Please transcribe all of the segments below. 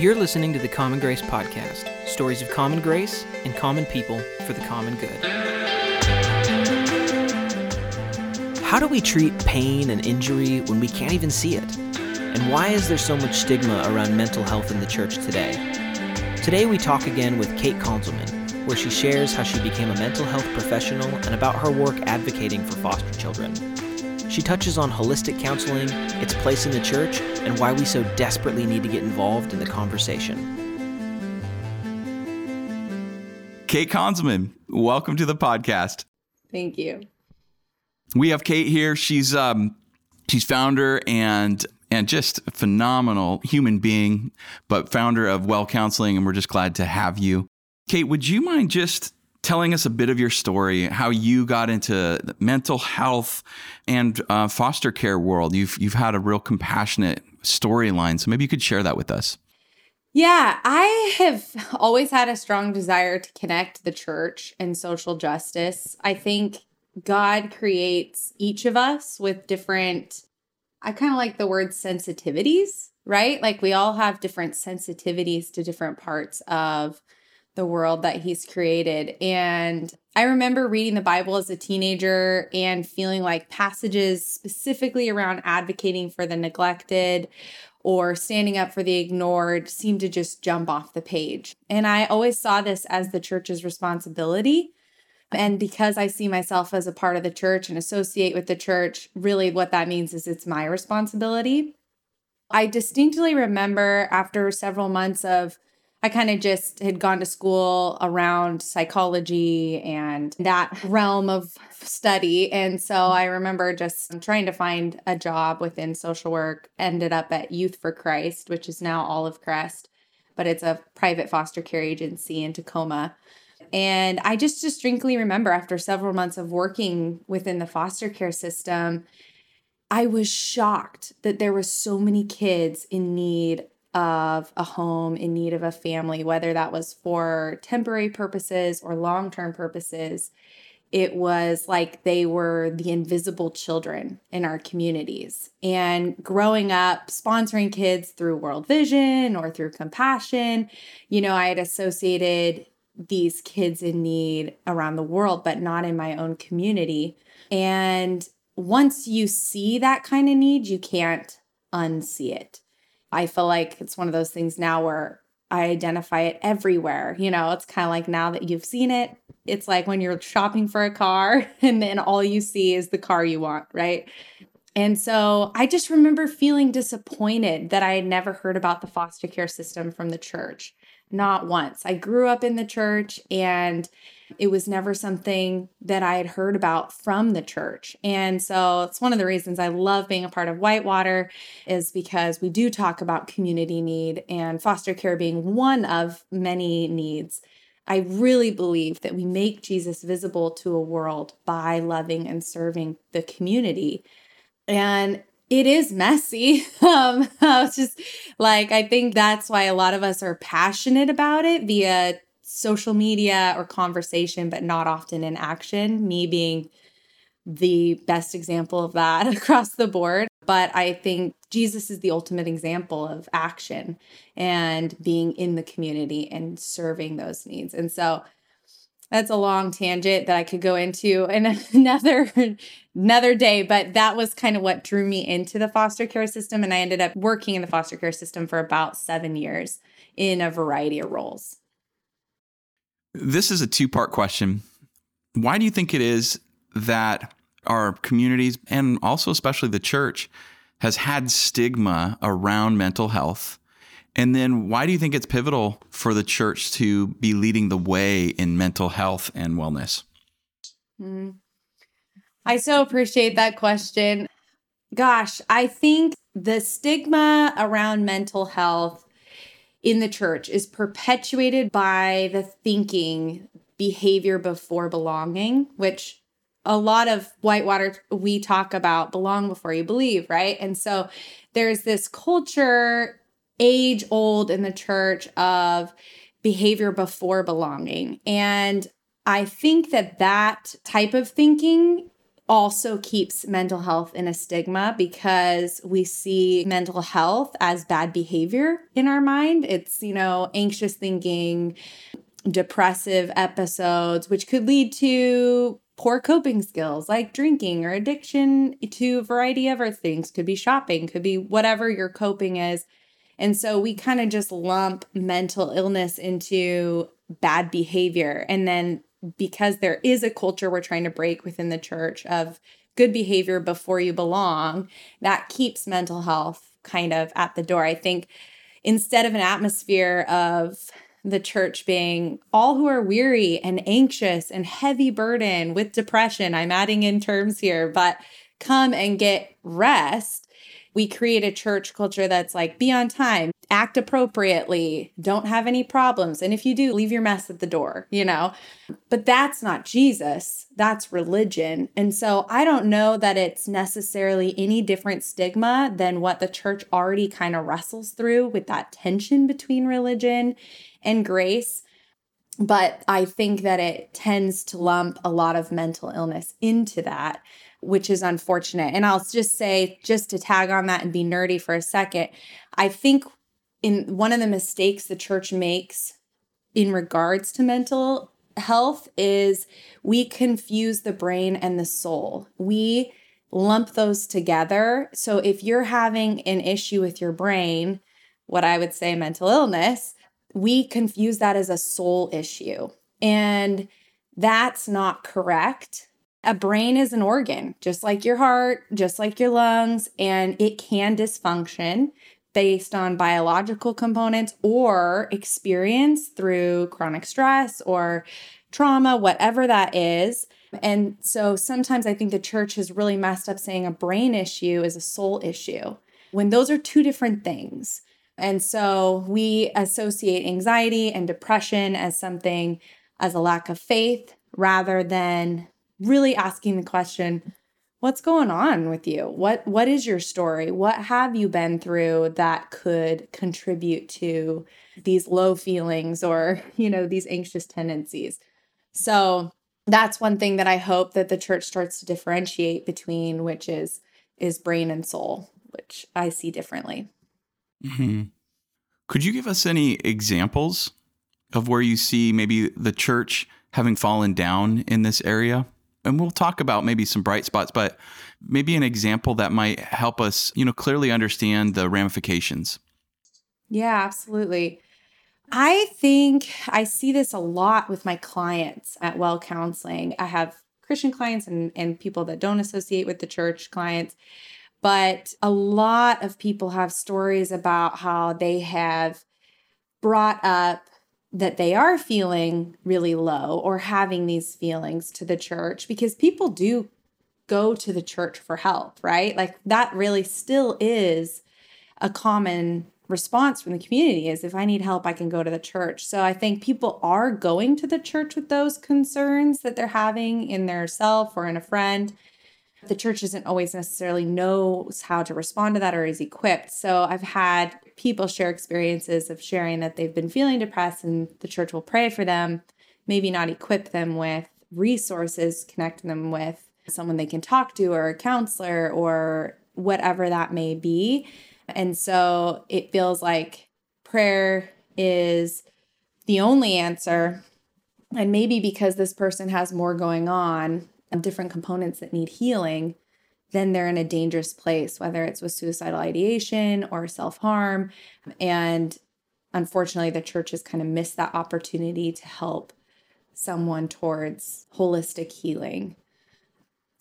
You're listening to the Common Grace Podcast stories of common grace and common people for the common good. How do we treat pain and injury when we can't even see it? And why is there so much stigma around mental health in the church today? Today we talk again with Kate Konzelman, where she shares how she became a mental health professional and about her work advocating for foster children. She touches on holistic counseling, its place in the church, and why we so desperately need to get involved in the conversation. Kate Konzelman, welcome to the podcast. Thank you. We have Kate here. She's um she's founder and and just a phenomenal human being, but founder of Well Counseling, and we're just glad to have you. Kate, would you mind just telling us a bit of your story, how you got into mental health and uh, foster care world. You've you've had a real compassionate storyline, so maybe you could share that with us. Yeah, I have always had a strong desire to connect the church and social justice. I think God creates each of us with different, I kind of like the word sensitivities, right? Like we all have different sensitivities to different parts of the world that he's created. And I remember reading the Bible as a teenager and feeling like passages specifically around advocating for the neglected or standing up for the ignored seemed to just jump off the page. And I always saw this as the church's responsibility. And because I see myself as a part of the church and associate with the church, really what that means is it's my responsibility. I distinctly remember after several months of I kind of just had gone to school around psychology and that realm of study. And so I remember just trying to find a job within social work, ended up at Youth for Christ, which is now Olive Crest, but it's a private foster care agency in Tacoma. And I just distinctly remember after several months of working within the foster care system, I was shocked that there were so many kids in need of a home in need of a family, whether that was for temporary purposes or long term purposes. It was like they were the invisible children in our communities. And growing up, sponsoring kids through World Vision or through Compassion, you know, I had associated these kids in need around the world, but not in my own community. And once you see that kind of need, you can't unsee it. I feel like it's one of those things now where I identify it everywhere. You know, it's kind of like now that you've seen it, it's like when you're shopping for a car and then all you see is the car you want, right? And so I just remember feeling disappointed that I had never heard about the foster care system from the church. Not once. I grew up in the church and it was never something that I had heard about from the church. And so it's one of the reasons I love being a part of Whitewater is because we do talk about community need and foster care being one of many needs. I really believe that we make Jesus visible to a world by loving and serving the community. And it is messy. Um, it's just like I think that's why a lot of us are passionate about it via social media or conversation, but not often in action. Me being the best example of that across the board. But I think Jesus is the ultimate example of action and being in the community and serving those needs. And so that's a long tangent that I could go into in another another day, but that was kind of what drew me into the foster care system and I ended up working in the foster care system for about 7 years in a variety of roles. This is a two part question. Why do you think it is that our communities and also especially the church has had stigma around mental health? And then why do you think it's pivotal for the church to be leading the way in mental health and wellness? Mm. I so appreciate that question. Gosh, I think the stigma around mental health in the church is perpetuated by the thinking behavior before belonging, which a lot of whitewater we talk about belong before you believe, right? And so there's this culture age old in the church of behavior before belonging. And I think that that type of thinking also keeps mental health in a stigma because we see mental health as bad behavior in our mind. It's, you know, anxious thinking, depressive episodes, which could lead to poor coping skills like drinking or addiction to a variety of other things. Could be shopping, could be whatever your coping is. And so we kind of just lump mental illness into bad behavior. And then because there is a culture we're trying to break within the church of good behavior before you belong, that keeps mental health kind of at the door. I think instead of an atmosphere of the church being all who are weary and anxious and heavy burden with depression, I'm adding in terms here, but come and get rest we create a church culture that's like be on time, act appropriately, don't have any problems. And if you do, leave your mess at the door, you know? But that's not Jesus, that's religion. And so I don't know that it's necessarily any different stigma than what the church already kind of wrestles through with that tension between religion and grace. But I think that it tends to lump a lot of mental illness into that which is unfortunate. And I'll just say, just to tag on that and be nerdy for a second, I think in one of the mistakes the church makes in regards to mental health is we confuse the brain and the soul. We lump those together. So if you're having an issue with your brain, what I would say mental illness, we confuse that as a soul issue. And that's not correct. A brain is an organ, just like your heart, just like your lungs, and it can dysfunction based on biological components or experience through chronic stress or trauma, whatever that is. And so sometimes I think the church has really messed up saying a brain issue is a soul issue when those are two different things. And so we associate anxiety and depression as something as a lack of faith rather than really asking the question what's going on with you? What what is your story? What have you been through that could contribute to these low feelings or you know these anxious tendencies? So that's one thing that i hope that the church starts to differentiate between which is is brain and soul which i see differently. Mm-hmm. could you give us any examples of where you see maybe the church having fallen down in this area and we'll talk about maybe some bright spots, but maybe an example that might help us, you know, clearly understand the ramifications. Yeah, absolutely. I think I see this a lot with my clients at Well Counseling. I have Christian clients and, and people that don't associate with the church clients, but a lot of people have stories about how they have brought up that they are feeling really low or having these feelings to the church because people do go to the church for help, right? Like that really still is a common response from the community is if I need help, I can go to the church. So I think people are going to the church with those concerns that they're having in their self or in a friend. The church doesn't always necessarily knows how to respond to that or is equipped. So I've had people share experiences of sharing that they've been feeling depressed and the church will pray for them, maybe not equip them with resources, connect them with someone they can talk to or a counselor or whatever that may be. And so it feels like prayer is the only answer. And maybe because this person has more going on, different components that need healing, then they're in a dangerous place, whether it's with suicidal ideation or self harm. And unfortunately, the church has kind of missed that opportunity to help someone towards holistic healing.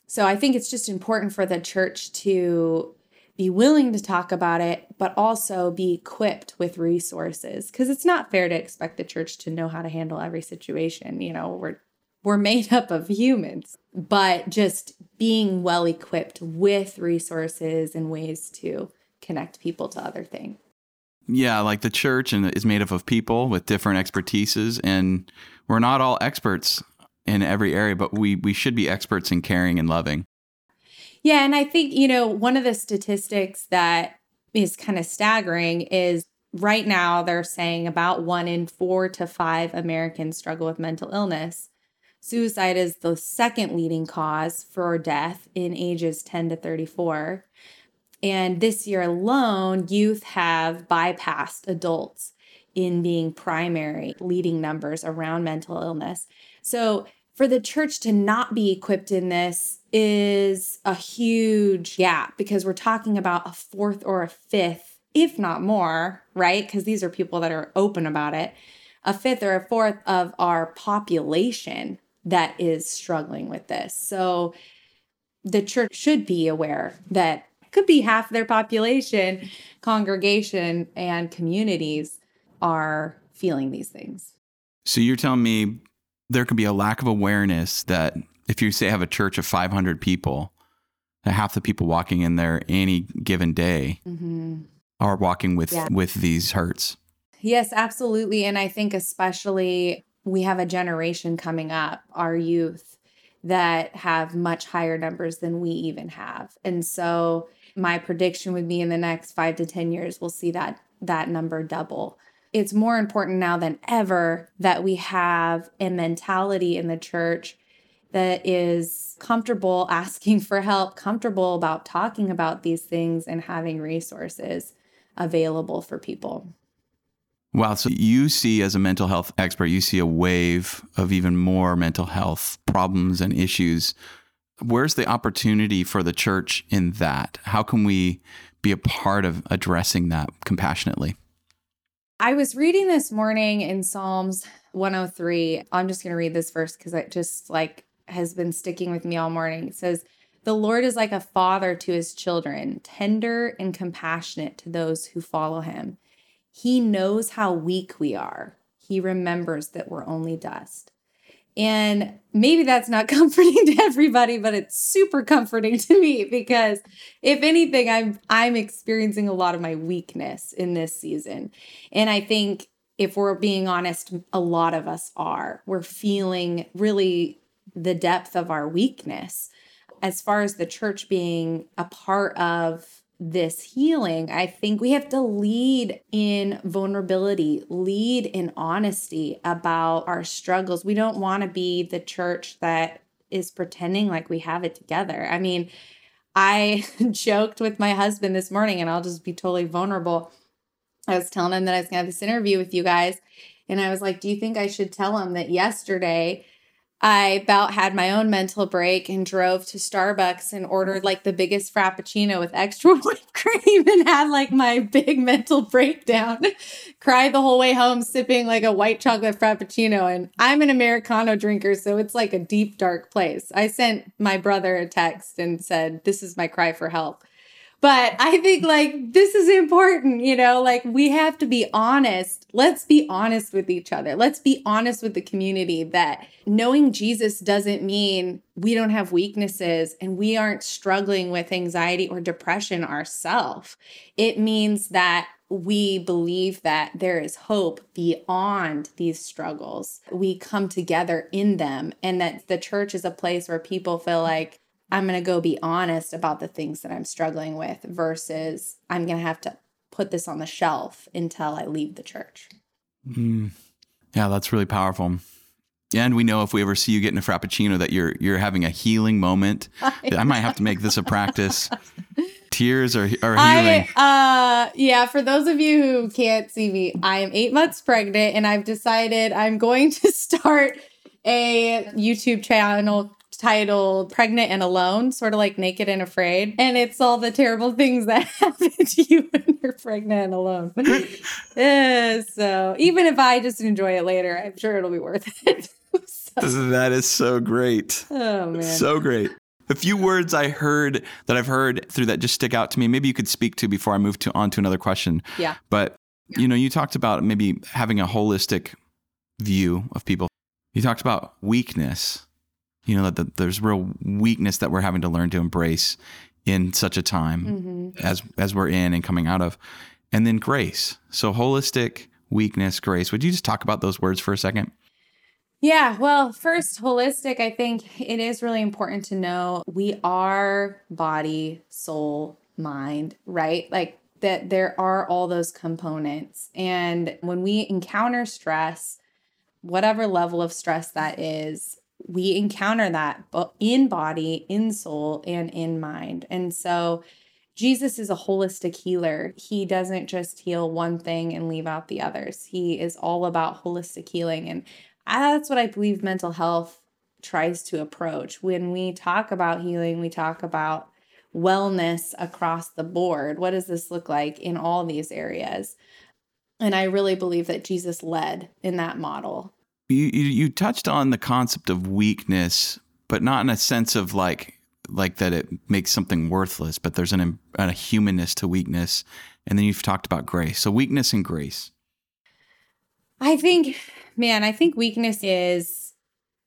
So I think it's just important for the church to be willing to talk about it, but also be equipped with resources because it's not fair to expect the church to know how to handle every situation. You know, we're we're made up of humans, but just being well equipped with resources and ways to connect people to other things. Yeah, like the church and is made up of people with different expertises and we're not all experts in every area, but we we should be experts in caring and loving. Yeah, and I think, you know, one of the statistics that is kind of staggering is right now they're saying about 1 in 4 to 5 Americans struggle with mental illness. Suicide is the second leading cause for death in ages 10 to 34. And this year alone, youth have bypassed adults in being primary leading numbers around mental illness. So, for the church to not be equipped in this is a huge gap because we're talking about a fourth or a fifth, if not more, right? Because these are people that are open about it. A fifth or a fourth of our population that is struggling with this. So the church should be aware that could be half their population, congregation, and communities are feeling these things. So you're telling me there could be a lack of awareness that if you say have a church of 500 people, that half the people walking in there any given day mm-hmm. are walking with yeah. with these hurts. Yes, absolutely, and I think especially we have a generation coming up, our youth, that have much higher numbers than we even have, and so my prediction would be in the next five to ten years we'll see that that number double it's more important now than ever that we have a mentality in the church that is comfortable asking for help, comfortable about talking about these things, and having resources available for people. Wow. So you see, as a mental health expert, you see a wave of even more mental health problems and issues. Where's the opportunity for the church in that? How can we be a part of addressing that compassionately? I was reading this morning in Psalms 103. I'm just going to read this verse because it just like has been sticking with me all morning. It says, The Lord is like a father to his children, tender and compassionate to those who follow him. He knows how weak we are. He remembers that we're only dust. And maybe that's not comforting to everybody, but it's super comforting to me because if anything, I'm I'm experiencing a lot of my weakness in this season. And I think if we're being honest, a lot of us are. We're feeling really the depth of our weakness. As far as the church being a part of this healing, I think we have to lead in vulnerability, lead in honesty about our struggles. We don't want to be the church that is pretending like we have it together. I mean, I joked with my husband this morning, and I'll just be totally vulnerable. I was telling him that I was going to have this interview with you guys. And I was like, Do you think I should tell him that yesterday I about had my own mental break and drove to Starbucks and ordered like the biggest frappuccino with extra whipped cream and had like my big mental breakdown. Cried the whole way home sipping like a white chocolate frappuccino. And I'm an Americano drinker, so it's like a deep, dark place. I sent my brother a text and said, This is my cry for help. But I think like this is important, you know, like we have to be honest. Let's be honest with each other. Let's be honest with the community that knowing Jesus doesn't mean we don't have weaknesses and we aren't struggling with anxiety or depression ourselves. It means that we believe that there is hope beyond these struggles. We come together in them, and that the church is a place where people feel like I'm going to go be honest about the things that I'm struggling with versus I'm going to have to put this on the shelf until I leave the church. Mm. Yeah, that's really powerful. And we know if we ever see you getting a frappuccino that you're you're having a healing moment. I, I might have to make this a practice. Tears are are healing. I, uh, yeah. For those of you who can't see me, I am eight months pregnant, and I've decided I'm going to start a YouTube channel titled Pregnant and Alone, sort of like Naked and Afraid. And it's all the terrible things that happen to you when you're pregnant and alone. uh, so even if I just enjoy it later, I'm sure it'll be worth it. so. That is so great. Oh, man. So great. A few words I heard that I've heard through that just stick out to me. Maybe you could speak to before I move to on to another question. Yeah. But you know, you talked about maybe having a holistic view of people. You talked about weakness you know that there's real weakness that we're having to learn to embrace in such a time mm-hmm. as as we're in and coming out of and then grace so holistic weakness grace would you just talk about those words for a second yeah, well, first, holistic, I think it is really important to know we are body, soul, mind, right? Like that there are all those components. And when we encounter stress, whatever level of stress that is, we encounter that in body, in soul, and in mind. And so Jesus is a holistic healer. He doesn't just heal one thing and leave out the others. He is all about holistic healing. And that's what I believe mental health tries to approach. When we talk about healing, we talk about wellness across the board. What does this look like in all these areas? And I really believe that Jesus led in that model. You, you, touched on the concept of weakness, but not in a sense of like like that it makes something worthless, but there's an a humanness to weakness. And then you've talked about grace. So weakness and grace. I think, man, I think weakness is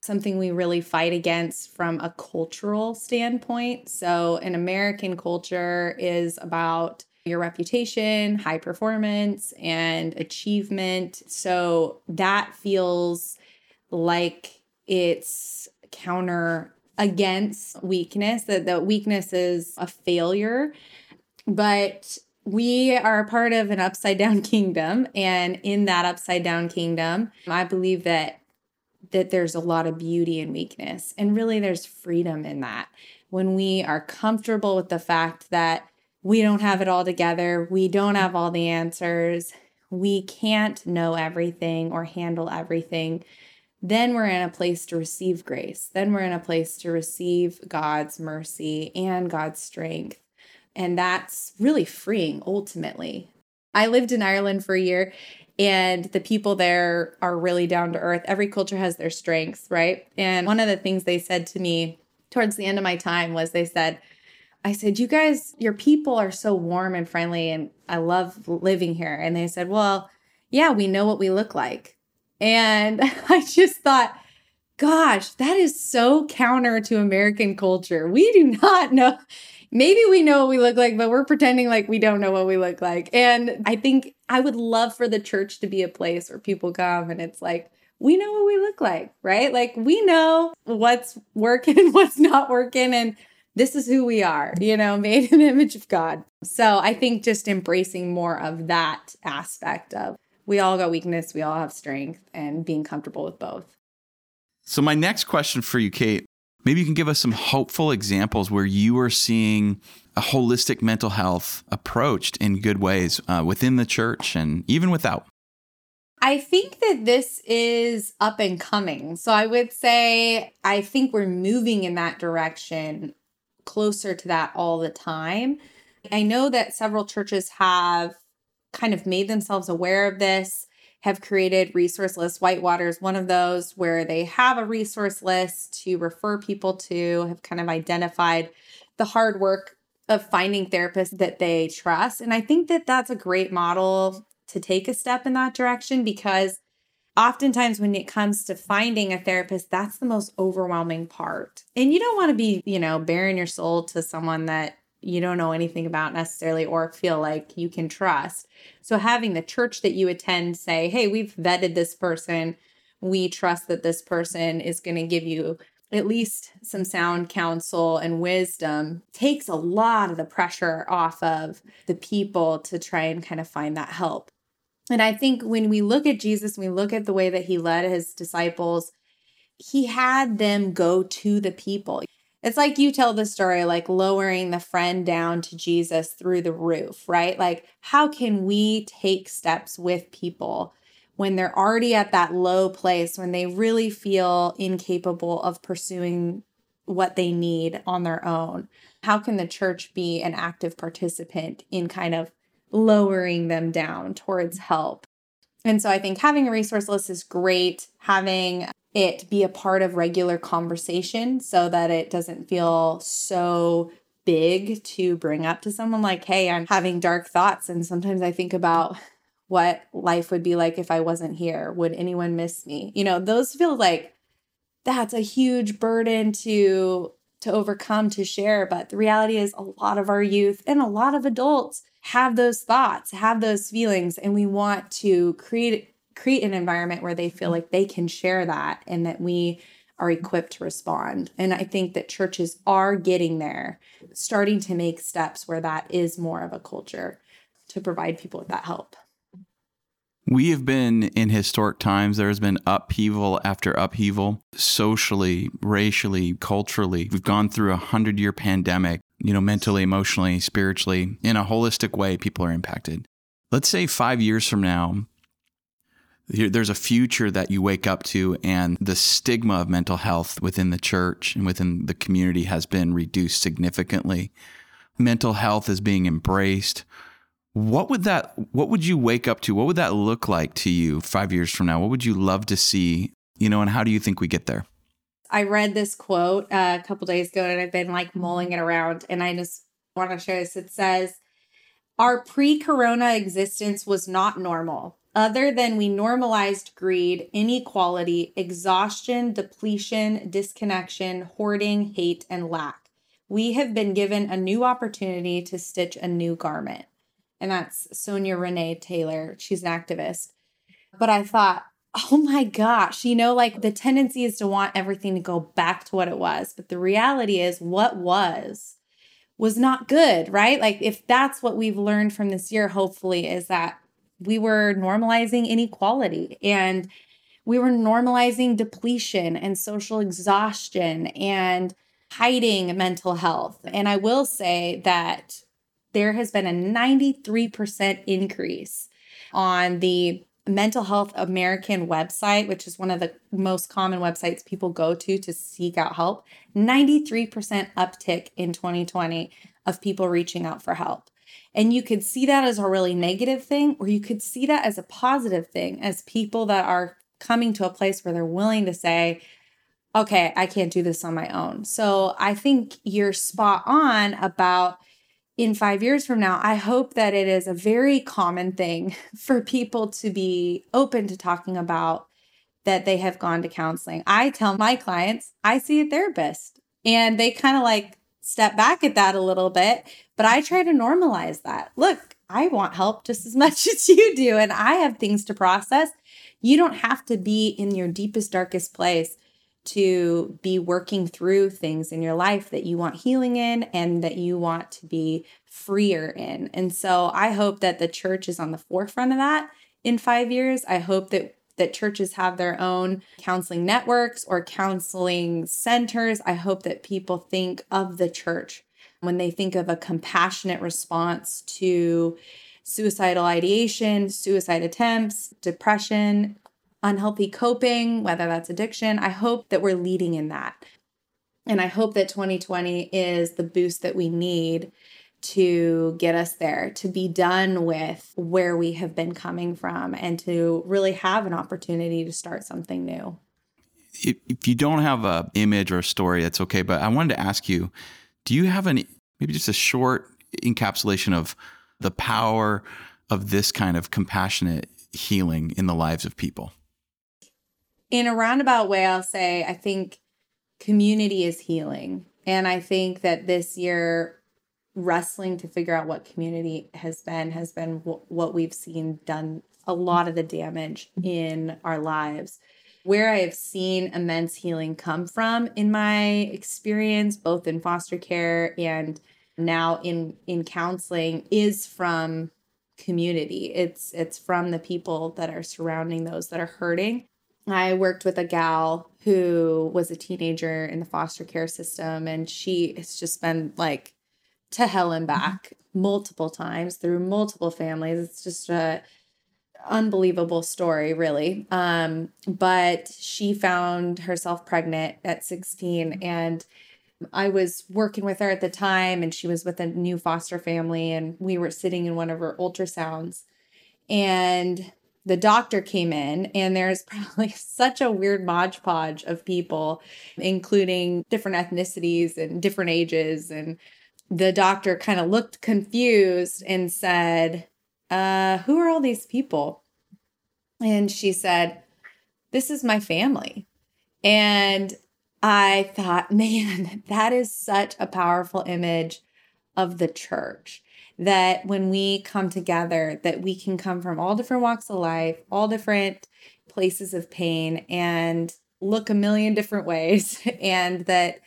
something we really fight against from a cultural standpoint. So, an American culture is about your reputation, high performance, and achievement. So, that feels like it's counter against weakness, that the weakness is a failure. But we are part of an upside down kingdom. And in that upside down kingdom, I believe that that there's a lot of beauty in weakness. And really there's freedom in that. When we are comfortable with the fact that we don't have it all together, we don't have all the answers, we can't know everything or handle everything then we're in a place to receive grace. Then we're in a place to receive God's mercy and God's strength. And that's really freeing ultimately. I lived in Ireland for a year and the people there are really down to earth. Every culture has their strengths, right? And one of the things they said to me towards the end of my time was they said, I said, You guys, your people are so warm and friendly, and I love living here. And they said, Well, yeah, we know what we look like. And I just thought, gosh, that is so counter to American culture. We do not know. Maybe we know what we look like, but we're pretending like we don't know what we look like. And I think I would love for the church to be a place where people come and it's like, we know what we look like, right? Like we know what's working what's not working. And this is who we are, you know, made in the image of God. So I think just embracing more of that aspect of we all got weakness, we all have strength, and being comfortable with both. So, my next question for you, Kate, maybe you can give us some hopeful examples where you are seeing a holistic mental health approached in good ways uh, within the church and even without. I think that this is up and coming. So I would say I think we're moving in that direction closer to that all the time. I know that several churches have kind of made themselves aware of this, have created resource lists. Whitewater is one of those where they have a resource list to refer people to, have kind of identified the hard work of finding therapists that they trust. And I think that that's a great model to take a step in that direction because oftentimes when it comes to finding a therapist that's the most overwhelming part and you don't want to be you know bearing your soul to someone that you don't know anything about necessarily or feel like you can trust. So having the church that you attend say, "Hey, we've vetted this person. We trust that this person is going to give you at least some sound counsel and wisdom takes a lot of the pressure off of the people to try and kind of find that help. And I think when we look at Jesus, we look at the way that he led his disciples, he had them go to the people. It's like you tell the story, like lowering the friend down to Jesus through the roof, right? Like, how can we take steps with people when they're already at that low place, when they really feel incapable of pursuing what they need on their own? How can the church be an active participant in kind of lowering them down towards help? And so I think having a resource list is great. Having it be a part of regular conversation so that it doesn't feel so big to bring up to someone like, hey, I'm having dark thoughts. And sometimes I think about what life would be like if I wasn't here. Would anyone miss me? You know, those feel like that's a huge burden to to overcome to share but the reality is a lot of our youth and a lot of adults have those thoughts have those feelings and we want to create create an environment where they feel like they can share that and that we are equipped to respond. And I think that churches are getting there, starting to make steps where that is more of a culture to provide people with that help. We have been in historic times. There has been upheaval after upheaval, socially, racially, culturally. We've gone through a hundred year pandemic, you know, mentally, emotionally, spiritually. In a holistic way, people are impacted. Let's say five years from now, there's a future that you wake up to, and the stigma of mental health within the church and within the community has been reduced significantly. Mental health is being embraced what would that what would you wake up to? What would that look like to you 5 years from now? What would you love to see, you know, and how do you think we get there? I read this quote uh, a couple days ago and I've been like mulling it around and I just want to share this. It says, Our pre corona existence was not normal, other than we normalized greed, inequality, exhaustion, depletion, disconnection, hoarding, hate, and lack. We have been given a new opportunity to stitch a new garment and that's Sonya Renee Taylor. She's an activist. But I thought, oh my gosh, you know, like the tendency is to want everything to go back to what it was. But the reality is, what was was not good, right? Like, if that's what we've learned from this year, hopefully, is that we were normalizing inequality and we were normalizing depletion and social exhaustion and hiding mental health. And I will say that there has been a 93% increase on the Mental Health America website, which is one of the most common websites people go to to seek out help. 93% uptick in 2020 of people reaching out for help. And you could see that as a really negative thing, or you could see that as a positive thing, as people that are coming to a place where they're willing to say, okay, I can't do this on my own. So I think you're spot on about in five years from now, I hope that it is a very common thing for people to be open to talking about that they have gone to counseling. I tell my clients, I see a therapist, and they kind of like step back at that a little bit, but I try to normalize that. Look, I want help just as much as you do, and I have things to process. You don't have to be in your deepest, darkest place to be working through things in your life that you want healing in and that you want to be freer in. And so I hope that the church is on the forefront of that in 5 years. I hope that that churches have their own counseling networks or counseling centers. I hope that people think of the church when they think of a compassionate response to suicidal ideation, suicide attempts, depression, unhealthy coping, whether that's addiction. I hope that we're leading in that. And I hope that 2020 is the boost that we need to get us there, to be done with where we have been coming from, and to really have an opportunity to start something new. If, you don't have an image or a story, that's okay. But I wanted to ask you, do you have any maybe just a short encapsulation of the power of this kind of compassionate healing in the lives of people? In a roundabout way, I'll say I think community is healing. And I think that this year, wrestling to figure out what community has been has been w- what we've seen done a lot of the damage in our lives. Where I have seen immense healing come from in my experience, both in foster care and now in in counseling, is from community. It's it's from the people that are surrounding those that are hurting I worked with a gal who was a teenager in the foster care system, and she has just been like to hell and mm-hmm. back multiple times through multiple families. It's just a unbelievable story, really. Um, but she found herself pregnant at 16, and I was working with her at the time, and she was with a new foster family, and we were sitting in one of her ultrasounds. And the doctor came in and there's probably such a weird modge podge of people including different ethnicities and different ages and the doctor kind of looked confused and said uh who are all these people? And she said this is my family. And i thought man that is such a powerful image of the church that when we come together that we can come from all different walks of life all different places of pain and look a million different ways and that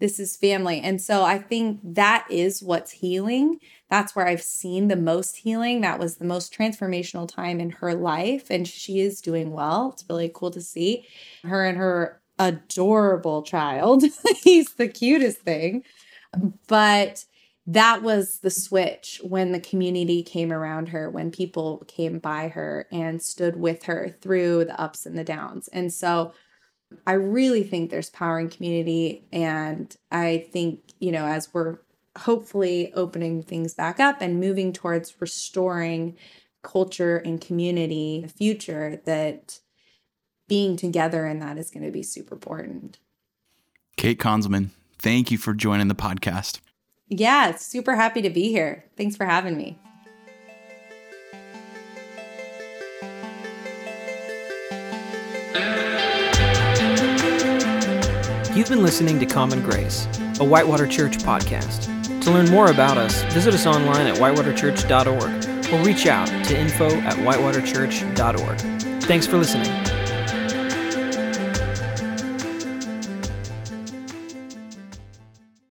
this is family. And so I think that is what's healing. That's where I've seen the most healing. That was the most transformational time in her life. And she is doing well. It's really cool to see her and her adorable child. He's the cutest thing. But that was the switch when the community came around her, when people came by her and stood with her through the ups and the downs. And so I really think there's power in community. And I think, you know, as we're hopefully opening things back up and moving towards restoring culture and community in the future, that being together in that is going to be super important. Kate Konzelman, thank you for joining the podcast. Yeah, super happy to be here. Thanks for having me. You've been listening to Common Grace, a Whitewater Church podcast. To learn more about us, visit us online at whitewaterchurch.org or reach out to info at whitewaterchurch.org. Thanks for listening.